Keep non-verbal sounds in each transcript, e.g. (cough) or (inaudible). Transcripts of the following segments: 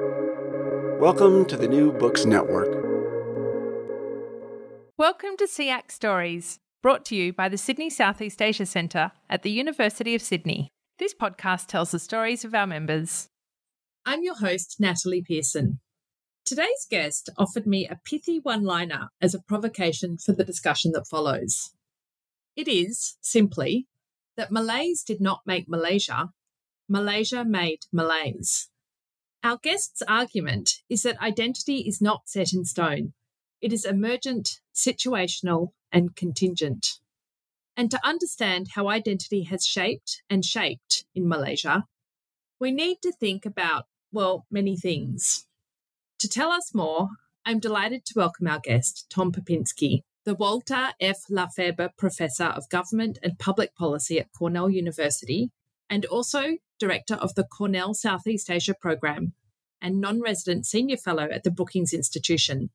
Welcome to the New Books Network. Welcome to SSEAC Stories, brought to you by the Sydney Southeast Asia Centre at the University of Sydney. This podcast tells the stories of our members. I'm your host, Natali Pearson. Today's guest offered me a pithy one liner as a provocation for the discussion that follows. It is, simply, that Malays did not make Malaysia, Malaysia made Malays. Our guest's argument is that identity is not set in stone. It is emergent, situational, and contingent. And to understand how identity has shaped and shaped in Malaysia, we need to think about, well, many things. To tell us more, I'm delighted to welcome our guest, Tom Pepinsky, the Walter F. LaFeber Professor of Government and Public Policy at Cornell University, and also Director of the Cornell Southeast Asia Program and non resident Senior Fellow at the Brookings Institution.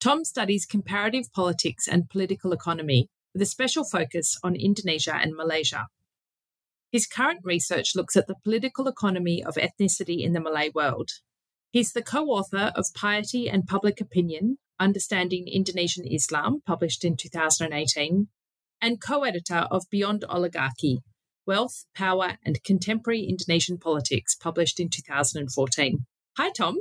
Tom studies comparative politics and political economy with a special focus on Indonesia and Malaysia. His current research looks at the political economy of ethnicity in the Malay world. He's the co author of Piety and Public Opinion Understanding Indonesian Islam, published in 2018, and co editor of Beyond Oligarchy Wealth, Power, and Contemporary Indonesian Politics, published in 2014. Hi, Tom.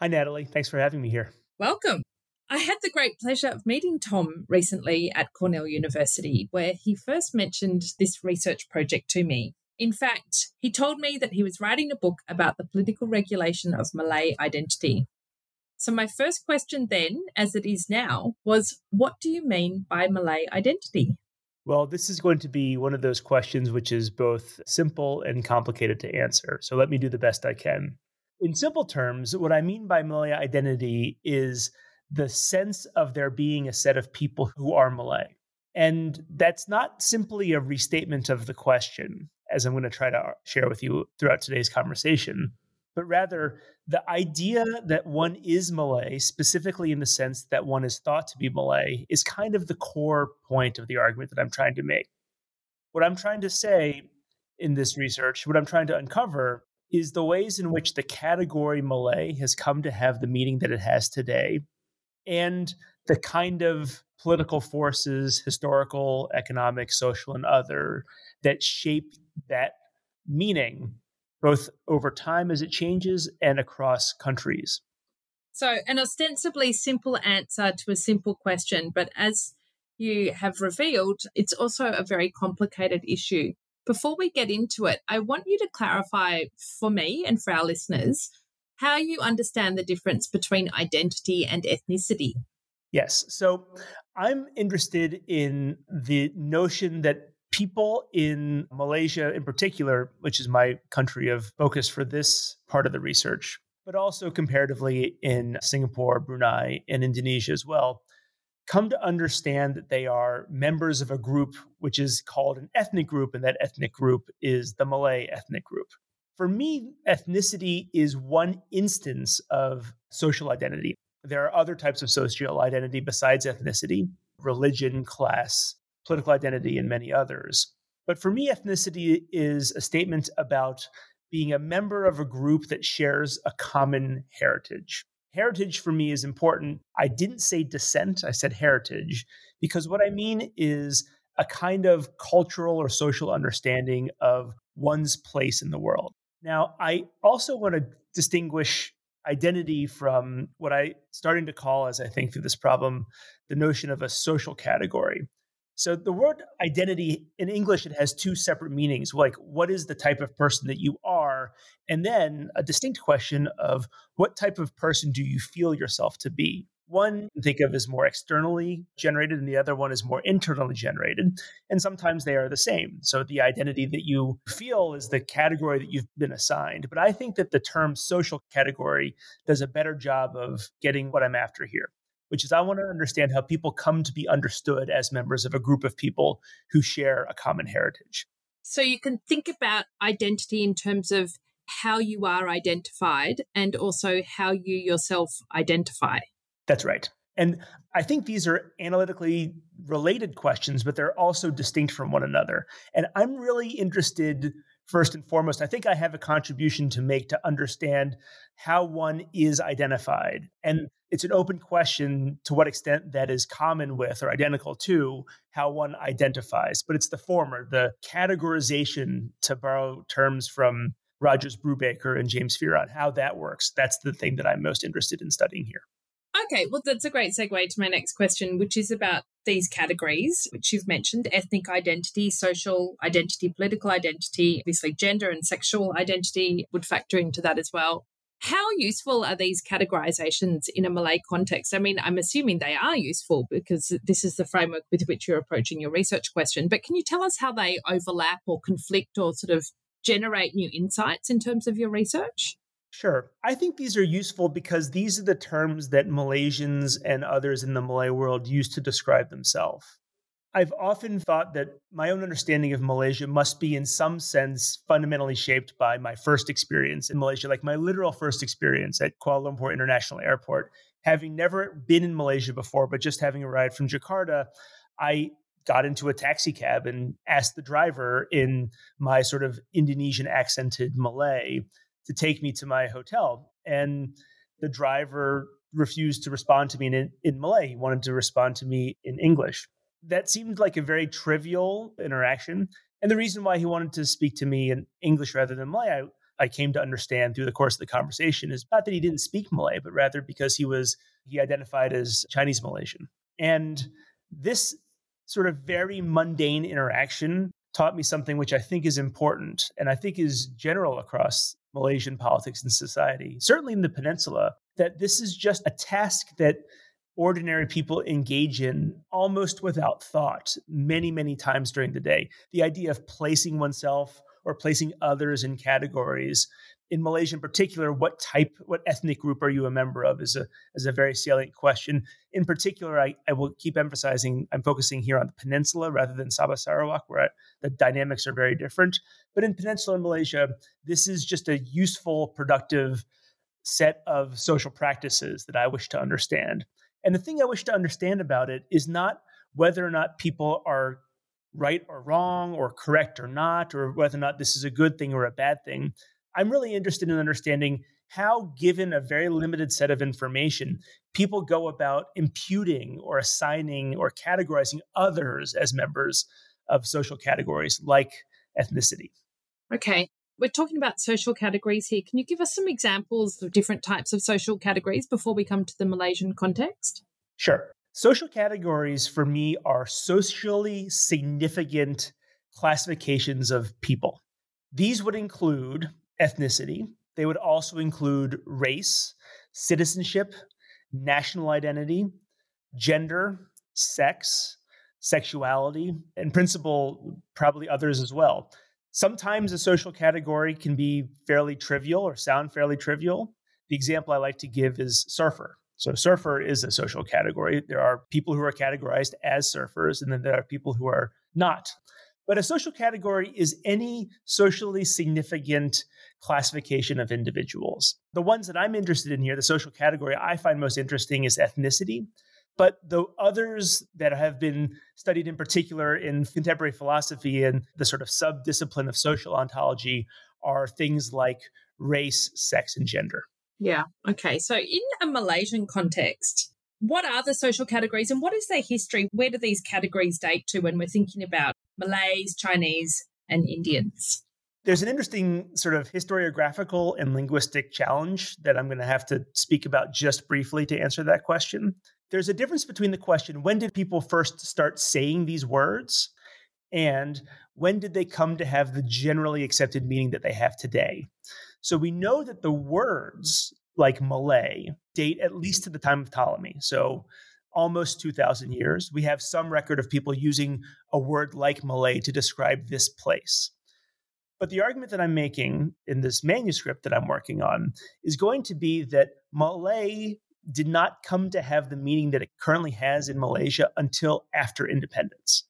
Hi, Natali. Thanks for having me here. Welcome. I had the great pleasure of meeting Tom recently at Cornell University, where he first mentioned this research project to me. In fact, he told me that he was writing a book about the political regulation of Malay identity. So, my first question then, as it is now, was what do you mean by Malay identity? Well, this is going to be one of those questions which is both simple and complicated to answer. So, let me do the best I can. In simple terms, what I mean by Malay identity is the sense of there being a set of people who are Malay. And that's not simply a restatement of the question, as I'm going to try to share with you throughout today's conversation but rather the idea that one is Malay, specifically in the sense that one is thought to be Malay, is kind of the core point of the argument that I'm trying to make. What I'm trying to say in this research, what I'm trying to uncover, is the ways in which the category Malay has come to have the meaning that it has today, and the kind of political forces, historical, economic, social, and other, that shape that meaning both over time as it changes and across countries? So, an ostensibly simple answer to a simple question, but as you have revealed, it's also a very complicated issue. Before we get into it, I want you to clarify for me and for our listeners how you understand the difference between identity and ethnicity. Yes. So I'm interested in the notion that people in Malaysia, in particular, which is my country of focus for this part of the research, but also comparatively in Singapore, Brunei, and Indonesia as well, come to understand that they are members of a group which is called an ethnic group, and that ethnic group is the Malay ethnic group. For me, ethnicity is one instance of social identity. There are other types of social identity besides ethnicity religion, class, political identity, and many others. But for me, ethnicity is a statement about being a member of a group that shares a common heritage. Heritage for me is important. I didn't say descent, I said heritage, because what I mean is a kind of cultural or social understanding of one's place in the world. Now, I also want to distinguish identity from what I starting to call, as I think through this problem, the notion of a social category. So the word identity in English it has two separate meanings. Like what is the type of person that you are, and then a distinct question of what type of person do you feel yourself to be. One think of as more externally generated, and the other one is more internally generated. And sometimes they are the same. So the identity that you feel is the category that you've been assigned. But I think that the term social category does a better job of getting what I'm after here which is I want to understand how people come to be understood as members of a group of people who share a common heritage. So you can think about identity in terms of how you are identified and also how you yourself identify. That's right. And I think these are analytically related questions, but they're also distinct from one another. And I'm really interested first and foremost, I think I have a contribution to make to understand how one is identified. And it's an open question to what extent that is common with or identical to how one identifies. But it's the former, the categorization, to borrow terms from Rogers Brubaker and James Fearon, how that works. That's the thing that I'm most interested in studying here. Okay, well, that's a great segue to my next question, which is about these categories, which you've mentioned ethnic identity, social identity, political identity, obviously, gender and sexual identity would factor into that as well. How useful are these categorizations in a Malay context? I mean, I'm assuming they are useful because this is the framework with which you're approaching your research question. But can you tell us how they overlap or conflict or sort of generate new insights in terms of your research? Sure. I think these are useful because these are the terms that Malaysians and others in the Malay world use to describe themselves. I've often thought that my own understanding of Malaysia must be, in some sense, fundamentally shaped by my first experience in Malaysia, like my literal first experience at Kuala Lumpur International Airport. Having never been in Malaysia before, but just having arrived from Jakarta, I got into a taxi cab and asked the driver in my sort of Indonesian accented Malay to take me to my hotel. And the driver refused to respond to me in, in Malay. He wanted to respond to me in English. That seemed like a very trivial interaction. And the reason why he wanted to speak to me in English rather than Malay, I, I came to understand through the course of the conversation, is not that he didn't speak Malay, but rather because he was he identified as Chinese Malaysian. And this sort of very mundane interaction taught me something which I think is important and I think is general across Malaysian politics and society, certainly in the peninsula, that this is just a task that ordinary people engage in almost without thought many, many times during the day. The idea of placing oneself or placing others in categories in Malaysia in particular, what type, what ethnic group are you a member of is a is a very salient question. In particular, I, I will keep emphasizing I'm focusing here on the peninsula rather than Sabah Sarawak, where the dynamics are very different. But in peninsular Malaysia, this is just a useful, productive set of social practices that I wish to understand. And the thing I wish to understand about it is not whether or not people are right or wrong or correct or not, or whether or not this is a good thing or a bad thing. I'm really interested in understanding how, given a very limited set of information, people go about imputing or assigning or categorizing others as members of social categories like ethnicity. Okay. We're talking about social categories here. Can you give us some examples of different types of social categories before we come to the Malaysian context? Sure. Social categories for me are socially significant classifications of people. These would include ethnicity. They would also include race, citizenship, national identity, gender, sex, sexuality, and principle, probably others as well. Sometimes a social category can be fairly trivial or sound fairly trivial. The example I like to give is surfer. So, surfer is a social category. There are people who are categorized as surfers, and then there are people who are not. But a social category is any socially significant classification of individuals. The ones that I'm interested in here, the social category I find most interesting is ethnicity. But the others that have been studied in particular in contemporary philosophy and the sort of sub discipline of social ontology are things like race, sex, and gender. Yeah. Okay. So, in a Malaysian context, what are the social categories and what is their history? Where do these categories date to when we're thinking about Malays, Chinese, and Indians? There's an interesting sort of historiographical and linguistic challenge that I'm going to have to speak about just briefly to answer that question. There's a difference between the question when did people first start saying these words and when did they come to have the generally accepted meaning that they have today? So we know that the words like Malay date at least to the time of Ptolemy. So almost 2,000 years. We have some record of people using a word like Malay to describe this place. But the argument that I'm making in this manuscript that I'm working on is going to be that Malay did not come to have the meaning that it currently has in Malaysia until after independence.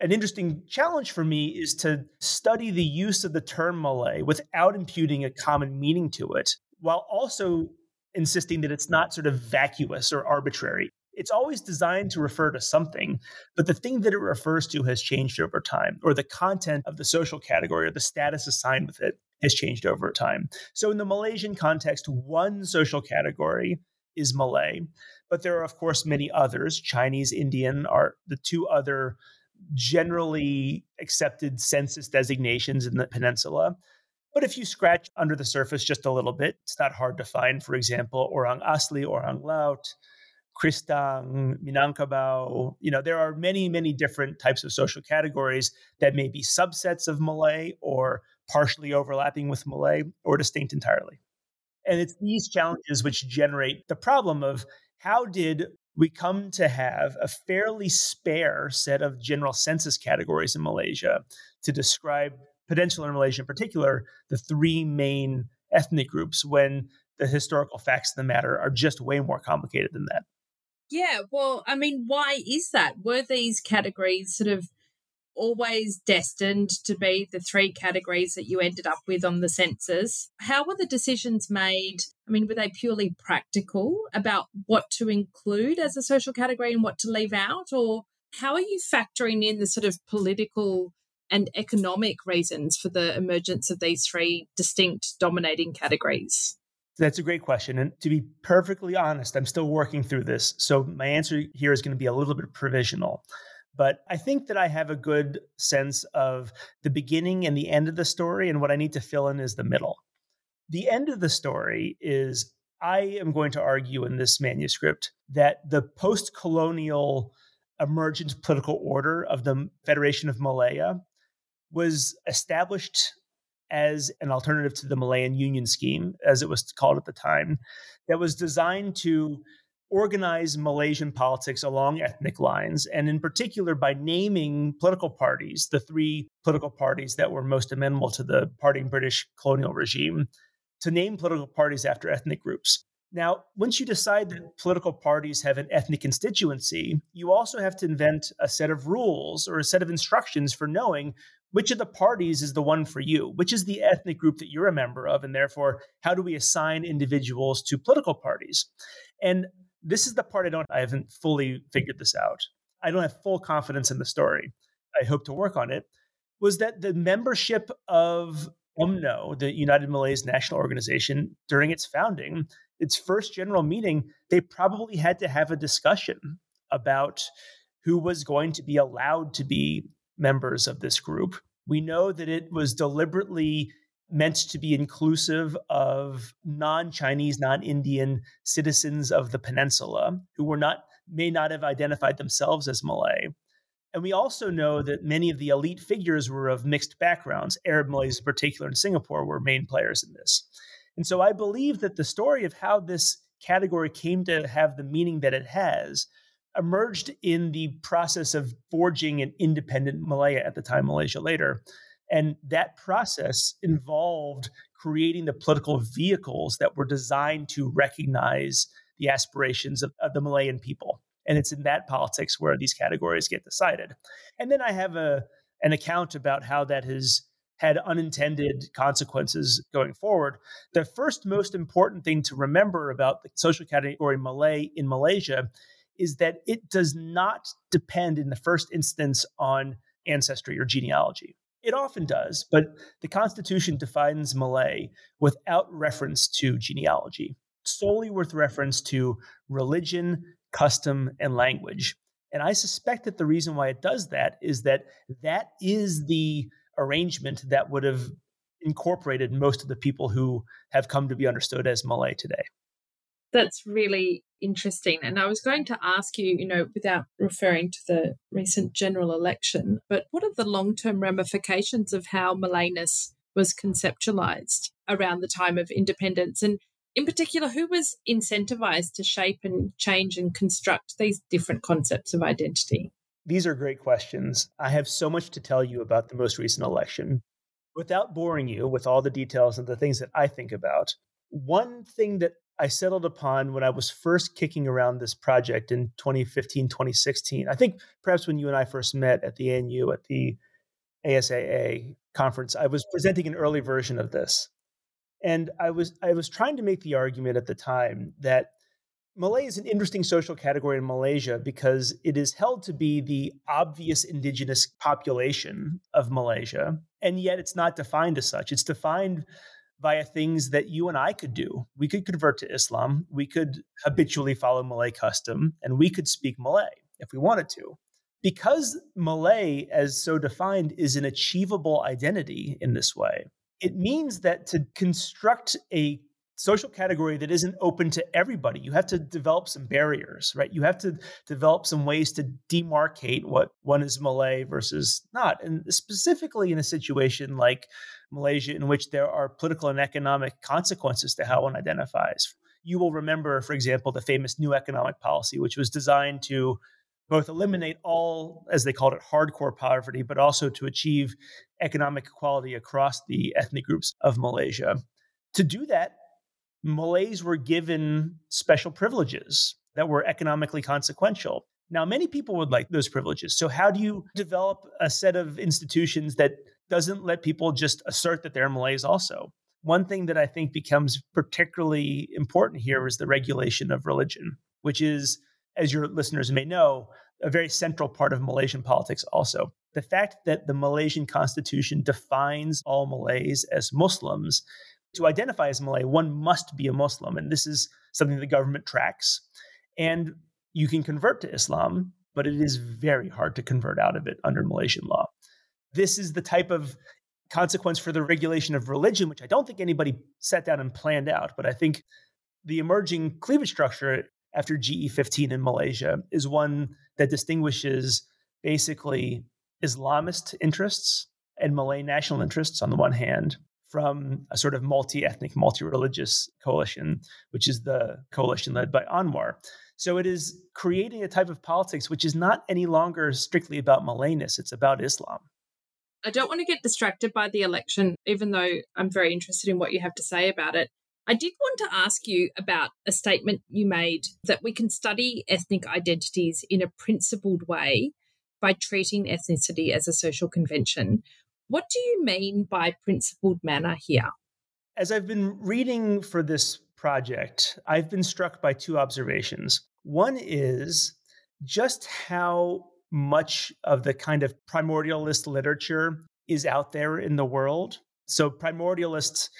An interesting challenge for me is to study the use of the term Malay without imputing a common meaning to it, while also insisting that it's not sort of vacuous or arbitrary. it's always designed to refer to something, but the thing that it refers to has changed over time, or the content of the social category or the status assigned with it has changed over time. So, in the Malaysian context, one social category is Malay, but there are, of course, many others. Chinese, Indian are the two other generally accepted census designations in the peninsula. But if you scratch under the surface just a little bit, it's not hard to find, for example, Orang Asli, Orang Laut, Kristang, Minangkabau. You know, there are many, many different types of social categories that may be subsets of Malay or partially overlapping with Malay or distinct entirely. And it's these challenges which generate the problem of how did we come to have a fairly spare set of general census categories in Malaysia to describe Peninsular Malaysia in particular, the three main ethnic groups, when the historical facts of the matter are just way more complicated than that. Yeah, well, I mean, why is that? Were these categories sort of always destined to be the three categories that you ended up with on the census? How were the decisions made? I mean, were they purely practical about what to include as a social category and what to leave out? Or how are you factoring in the sort of political and economic reasons for the emergence of these three distinct dominating categories? That's a great question. And to be perfectly honest, I'm still working through this. So my answer here is going to be a little bit provisional. But I think that I have a good sense of the beginning and the end of the story. And what I need to fill in is the middle. The end of the story is I am going to argue in this manuscript that the post colonial emergent political order of the Federation of Malaya was established as an alternative to the Malayan Union Scheme, as it was called at the time, that was designed to organize Malaysian politics along ethnic lines, and in particular by naming political parties, the three political parties that were most amenable to the parting British colonial regime, to name political parties after ethnic groups. Now, once you decide that political parties have an ethnic constituency, you also have to invent a set of rules or a set of instructions for knowing which of the parties is the one for you, which is the ethnic group that you're a member of, and therefore, how do we assign individuals to political parties? And this is the part I don't, I haven't fully figured this out. I don't have full confidence in the story. I hope to work on it. Was that the membership of UMNO, the United Malays National Organization, during its founding, its first general meeting, they probably had to have a discussion about who was going to be allowed to be members of this group. We know that it was deliberately meant to be inclusive of non-Chinese, non-Indian citizens of the peninsula who were not may not have identified themselves as Malay. And we also know that many of the elite figures were of mixed backgrounds. Arab Malays, in particular in Singapore, were main players in this. And so I believe that the story of how this category came to have the meaning that it has emerged in the process of forging an independent Malaya at the time, Malaysia later, and that process involved creating the political vehicles that were designed to recognize the aspirations of, of the Malayan people. And it's in that politics where these categories get decided. And then I have a an account about how that has had unintended consequences going forward. The first most important thing to remember about the social category Malay in Malaysia is that it does not depend in the first instance on ancestry or genealogy. It often does, but the Constitution defines Malay without reference to genealogy, solely with reference to religion, custom, and language. And I suspect that the reason why it does that is that that is the arrangement that would have incorporated most of the people who have come to be understood as Malay today. That's really interesting. And I was going to ask you, you know, without referring to the recent general election, but what are the long term ramifications of how Malayness was conceptualized around the time of independence? And in particular, who was incentivized to shape and change and construct these different concepts of identity? These are great questions. I have so much to tell you about the most recent election. Without boring you with all the details and the things that I think about, one thing that I settled upon when I was first kicking around this project in 2015, 2016. I think perhaps when you and I first met at the ANU at the ASAA conference, I was presenting an early version of this. And I was I was trying to make the argument at the time that Malay is an interesting social category in Malaysia because it is held to be the obvious indigenous population of Malaysia, and yet it's not defined as such. It's defined via things that you and I could do. We could convert to Islam, we could habitually follow Malay custom, and we could speak Malay if we wanted to. Because Malay, as so defined, is an achievable identity in this way, it means that to construct a social category that isn't open to everybody. You have to develop some barriers, right? You have to develop some ways to demarcate what one is Malay versus not. And specifically in a situation like Malaysia, in which there are political and economic consequences to how one identifies. You will remember, for example, the famous New Economic Policy, which was designed to both eliminate all, as they called it, hardcore poverty, but also to achieve economic equality across the ethnic groups of Malaysia. To do that, Malays were given special privileges that were economically consequential. Now, many people would like those privileges. So, how do you develop a set of institutions that doesn't let people just assert that they're Malays also? One thing that I think becomes particularly important here is the regulation of religion, which is, as your listeners may know, a very central part of Malaysian politics also. The fact that the Malaysian constitution defines all Malays as Muslims to identify as Malay, one must be a Muslim. And this is something the government tracks. And you can convert to Islam, but it is very hard to convert out of it under Malaysian law. This is the type of consequence for the regulation of religion, which I don't think anybody sat down and planned out. But I think the emerging cleavage structure after GE 15 in Malaysia is one that distinguishes basically Islamist interests and Malay national interests on the one hand, from a sort of multi ethnic, multi religious coalition, which is the coalition led by Anwar. So it is creating a type of politics which is not any longer strictly about Malayness, it's about Islam. I don't want to get distracted by the election, even though I'm very interested in what you have to say about it. I did want to ask you about a statement you made that we can study ethnic identities in a principled way by treating ethnicity as a social convention. What do you mean by principled manner here? As I've been reading for this project, I've been struck by two observations. One is just how much of the kind of primordialist literature is out there in the world. So, primordialists,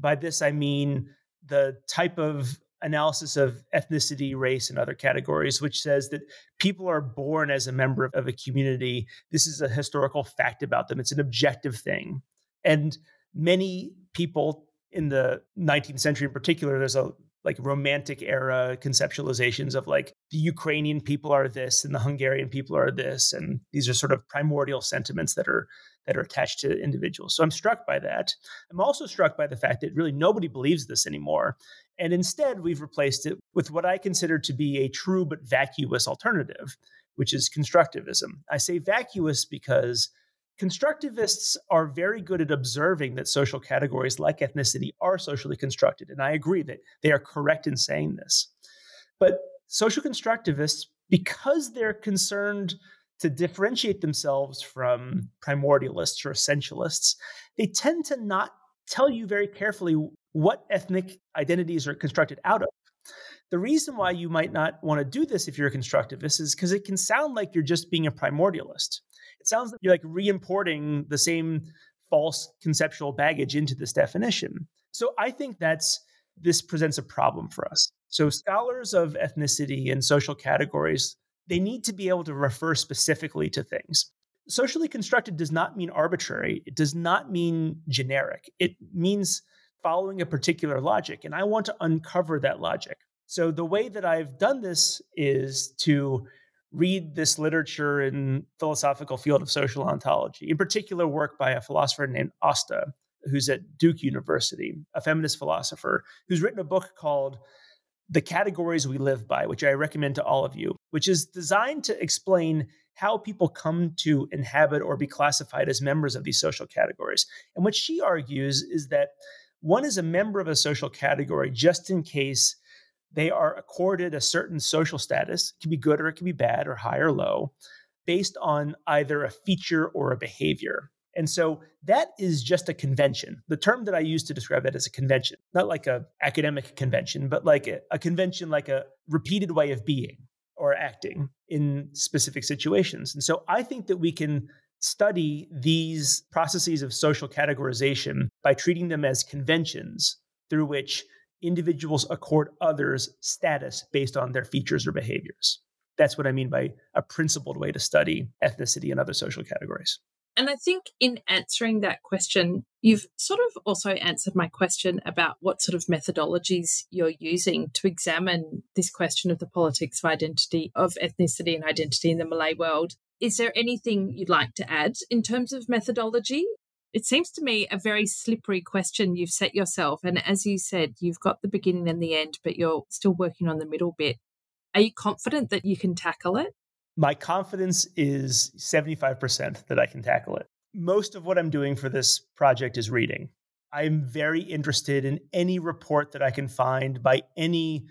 by this I mean the type of analysis of ethnicity, race, and other categories, which says that people are born as a member of a community. This is a historical fact about them, it's an objective thing. And many people in the 19th century in particular, there's a like romantic era conceptualizations of like the Ukrainian people are this and the Hungarian people are this and these are sort of primordial sentiments that are that are attached to individuals. So I'm struck by that. I'm also struck by the fact that really nobody believes this anymore and instead, we've replaced it with what I consider to be a true but vacuous alternative, which is constructivism. I say vacuous because constructivists are very good at observing that social categories like ethnicity are socially constructed. And I agree that they are correct in saying this. But social constructivists, because they're concerned to differentiate themselves from primordialists or essentialists, they tend to not tell you very carefully what ethnic identities are constructed out of. The reason why you might not want to do this if you're a constructivist is because it can sound like you're just being a primordialist. It sounds like you're like re-importing the same false conceptual baggage into this definition. So I think that's this presents a problem for us. So scholars of ethnicity and social categories, they need to be able to refer specifically to things. Socially constructed does not mean arbitrary. It does not mean generic. It means following a particular logic. And I want to uncover that logic. So the way that I've done this is to read this literature in philosophical field of social ontology, in particular work by a philosopher named Asta, who's at Duke University, a feminist philosopher, who's written a book called The Categories We Live By, which I recommend to all of you, which is designed to explain how people come to inhabit or be classified as members of these social categories. And what she argues is that one is a member of a social category just in case they are accorded a certain social status. It can be good or it can be bad or high or low based on either a feature or a behavior. And so that is just a convention. The term that I use to describe that is a convention, not like a academic convention, but like a, a convention, like a repeated way of being or acting in specific situations. And so I think that we can study these processes of social categorization by treating them as conventions through which individuals accord others status based on their features or behaviors. That's what I mean by a principled way to study ethnicity and other social categories. And I think in answering that question, you've sort of also answered my question about what sort of methodologies you're using to examine this question of the politics of identity, of ethnicity and identity in the Malay world. Is there anything you'd like to add in terms of methodology? It seems to me a very slippery question you've set yourself. And as you said, you've got the beginning and the end, but you're still working on the middle bit. Are you confident that you can tackle it? My confidence is 75% that I can tackle it. Most of what I'm doing for this project is reading. I'm very interested in any report that I can find by any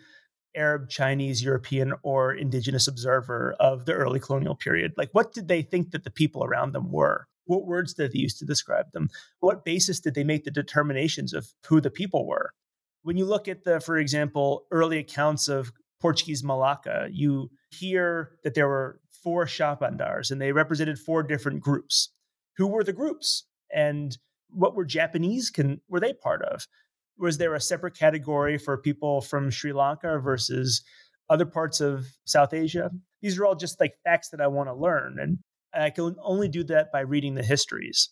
Arab, Chinese, European, or indigenous observer of the early colonial period. Like, what did they think that the people around them were? What words did they use to describe them? What basis did they make the determinations of who the people were? When you look at the, for example, early accounts of Portuguese Malacca, you hear that there were four Shah Bandars and they represented four different groups. Who were the groups? And what were Japanese can were they part of? Was there a separate category for people from Sri Lanka versus other parts of South Asia? These are all just like facts that I want to learn. And I can only do that by reading the histories.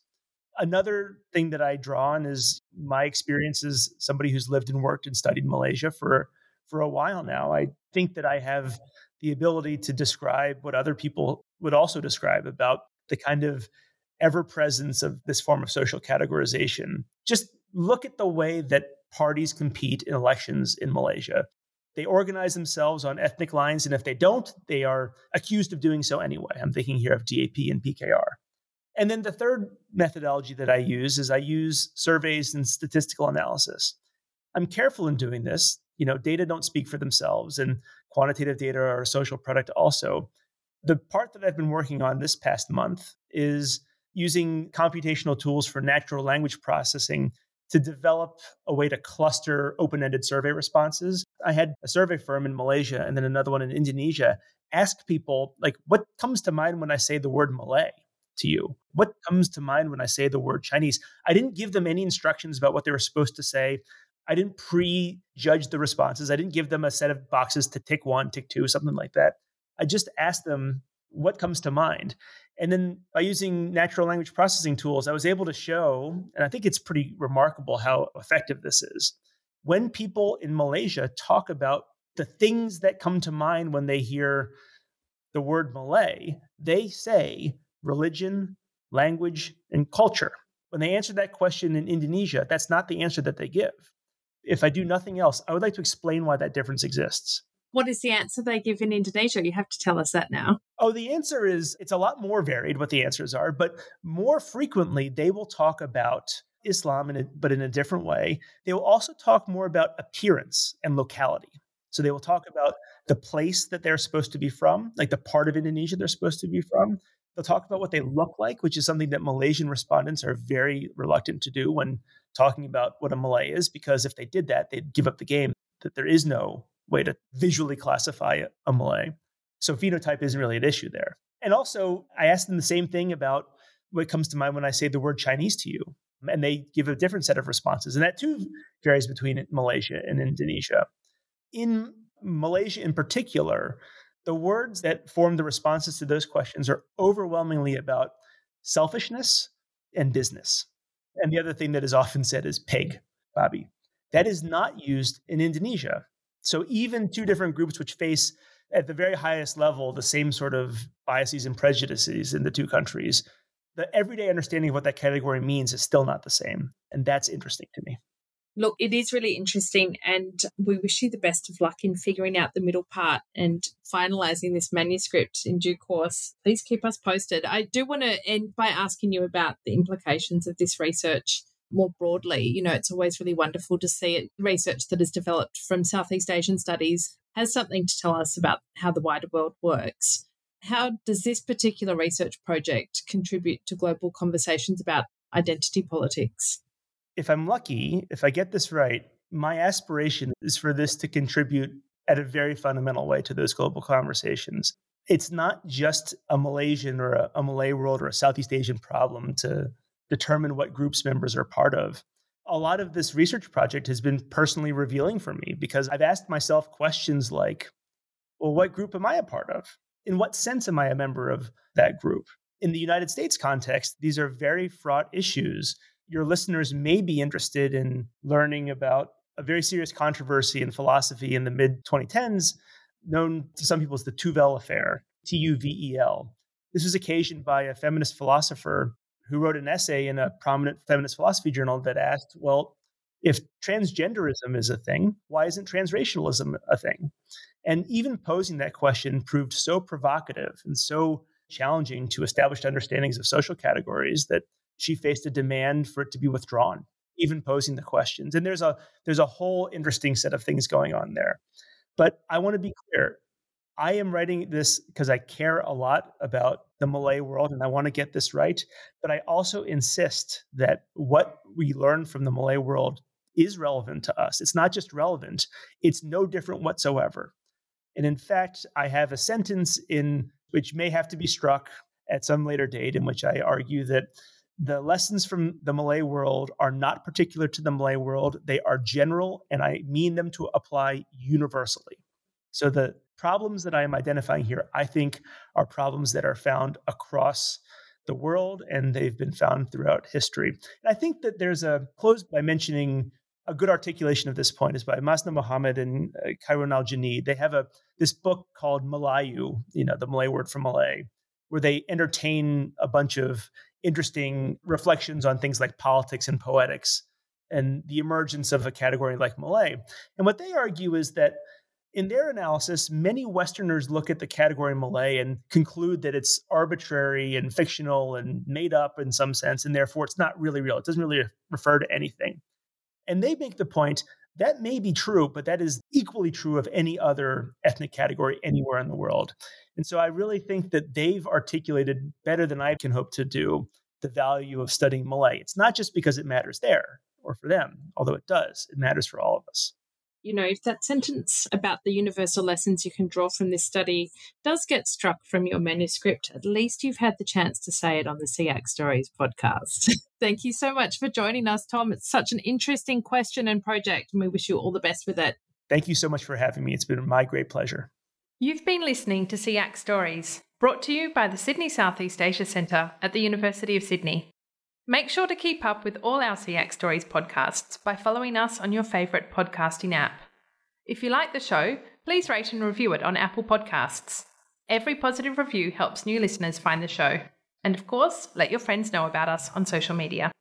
Another thing that I draw on is my experience as somebody who's lived and worked and studied Malaysia for for a while now. I think that I have the ability to describe what other people would also describe about the kind of ever presence of this form of social categorization. Just look at the way that parties compete in elections in Malaysia. They organize themselves on ethnic lines, and if they don't, they are accused of doing so anyway. I'm thinking here of DAP and PKR. And then the third methodology that I use is I use surveys and statistical analysis. I'm careful in doing this you know, data don't speak for themselves, and quantitative data are a social product also. The part that I've been working on this past month is using computational tools for natural language processing to develop a way to cluster open ended survey responses. I had a survey firm in Malaysia and then another one in Indonesia ask people, like, what comes to mind when I say the word Malay to you? What comes to mind when I say the word Chinese? I didn't give them any instructions about what they were supposed to say. I didn't prejudge the responses. I didn't give them a set of boxes to tick one, tick two, something like that. I just asked them what comes to mind. And then by using natural language processing tools, I was able to show, and I think it's pretty remarkable how effective this is. When people in Malaysia talk about the things that come to mind when they hear the word Malay, they say religion, language, and culture. When they answer that question in Indonesia, that's not the answer that they give if I do nothing else, I would like to explain why that difference exists. What is the answer they give in Indonesia? You have to tell us that now. Oh, the answer is it's a lot more varied what the answers are, but more frequently they will talk about Islam, in a, but in a different way. They will also talk more about appearance and locality. So they will talk about the place that they're supposed to be from, like the part of Indonesia they're supposed to be from. They'll talk about what they look like, which is something that Malaysian respondents are very reluctant to do when talking about what a Malay is, because if they did that, they'd give up the game, that there is no way to visually classify a Malay. So phenotype isn't really an issue there. And also, I asked them the same thing about what comes to mind when I say the word Chinese to you. And they give a different set of responses. And that too varies between Malaysia and Indonesia. In Malaysia in particular, the words that form the responses to those questions are overwhelmingly about selfishness and business. And the other thing that is often said is peg, Bobby. That is not used in Indonesia. So even two different groups which face at the very highest level the same sort of biases and prejudices in the two countries, the everyday understanding of what that category means is still not the same. And that's interesting to me. Look, it is really interesting, and we wish you the best of luck in figuring out the middle part and finalizing this manuscript in due course. Please keep us posted. I do want to end by asking you about the implications of this research more broadly. You know, it's always really wonderful to see it, research that is developed from Southeast Asian studies has something to tell us about how the wider world works. how does this particular research project contribute to global conversations about identity politics? If I'm lucky, if I get this right, my aspiration is for this to contribute at a very fundamental way to those global conversations. It's not just a Malaysian or a, a Malay world or a Southeast Asian problem to determine what groups members are part of. A lot of this research project has been personally revealing for me because I've asked myself questions like, well, what group am I a part of? In what sense am I a member of that group? In the United States context, these are very fraught issues. Your listeners may be interested in learning about a very serious controversy in philosophy in the mid 2010s, known to some people as the Tuvel Affair, T U V E L. This was occasioned by a feminist philosopher who wrote an essay in a prominent feminist philosophy journal that asked, well, if transgenderism is a thing, why isn't transracialism a thing? And even posing that question proved so provocative and so challenging to established understandings of social categories that she faced a demand for it to be withdrawn even posing the questions and there's a there's a whole interesting set of things going on there but i want to be clear i am writing this because i care a lot about the malay world and i want to get this right but i also insist that what we learn from the malay world is relevant to us it's not just relevant it's no different whatsoever and in fact, I have a sentence in which may have to be struck at some later date, in which I argue that the lessons from the Malay world are not particular to the Malay world. They are general, and I mean them to apply universally. So the problems that I am identifying here, I think, are problems that are found across the world, and they've been found throughout history. And I think that there's a close by mentioning a good articulation of this point is by Maznah Mohamad and uh, Khairudin Aljunied. They have a this book called Melayu, you know, the Malay word for Malay, where they entertain a bunch of interesting reflections on things like politics and poetics and the emergence of a category like Malay. And what they argue is that in their analysis, many Westerners look at the category Malay and conclude that it's arbitrary and fictional and made up in some sense, and therefore it's not really real. It doesn't really refer to anything. And they make the point that may be true, but that is equally true of any other ethnic category anywhere in the world. And so I really think that they've articulated better than I can hope to do the value of studying Malay. It's not just because it matters there or for them, although it does, it matters for all of us you know, if that sentence about the universal lessons you can draw from this study does get struck from your manuscript, at least you've had the chance to say it on the SSEAC Stories podcast. (laughs) Thank you so much for joining us, Tom. It's such an interesting question and project, and we wish you all the best with it. Thank you so much for having me. It's been my great pleasure. You've been listening to SSEAC Stories, brought to you by the Sydney Southeast Asia Centre at the University of Sydney. Make sure to keep up with all our SSEAC Stories podcasts by following us on your favourite podcasting app. If you like the show, please rate and review it on Apple Podcasts. Every positive review helps new listeners find the show. And of course, let your friends know about us on social media.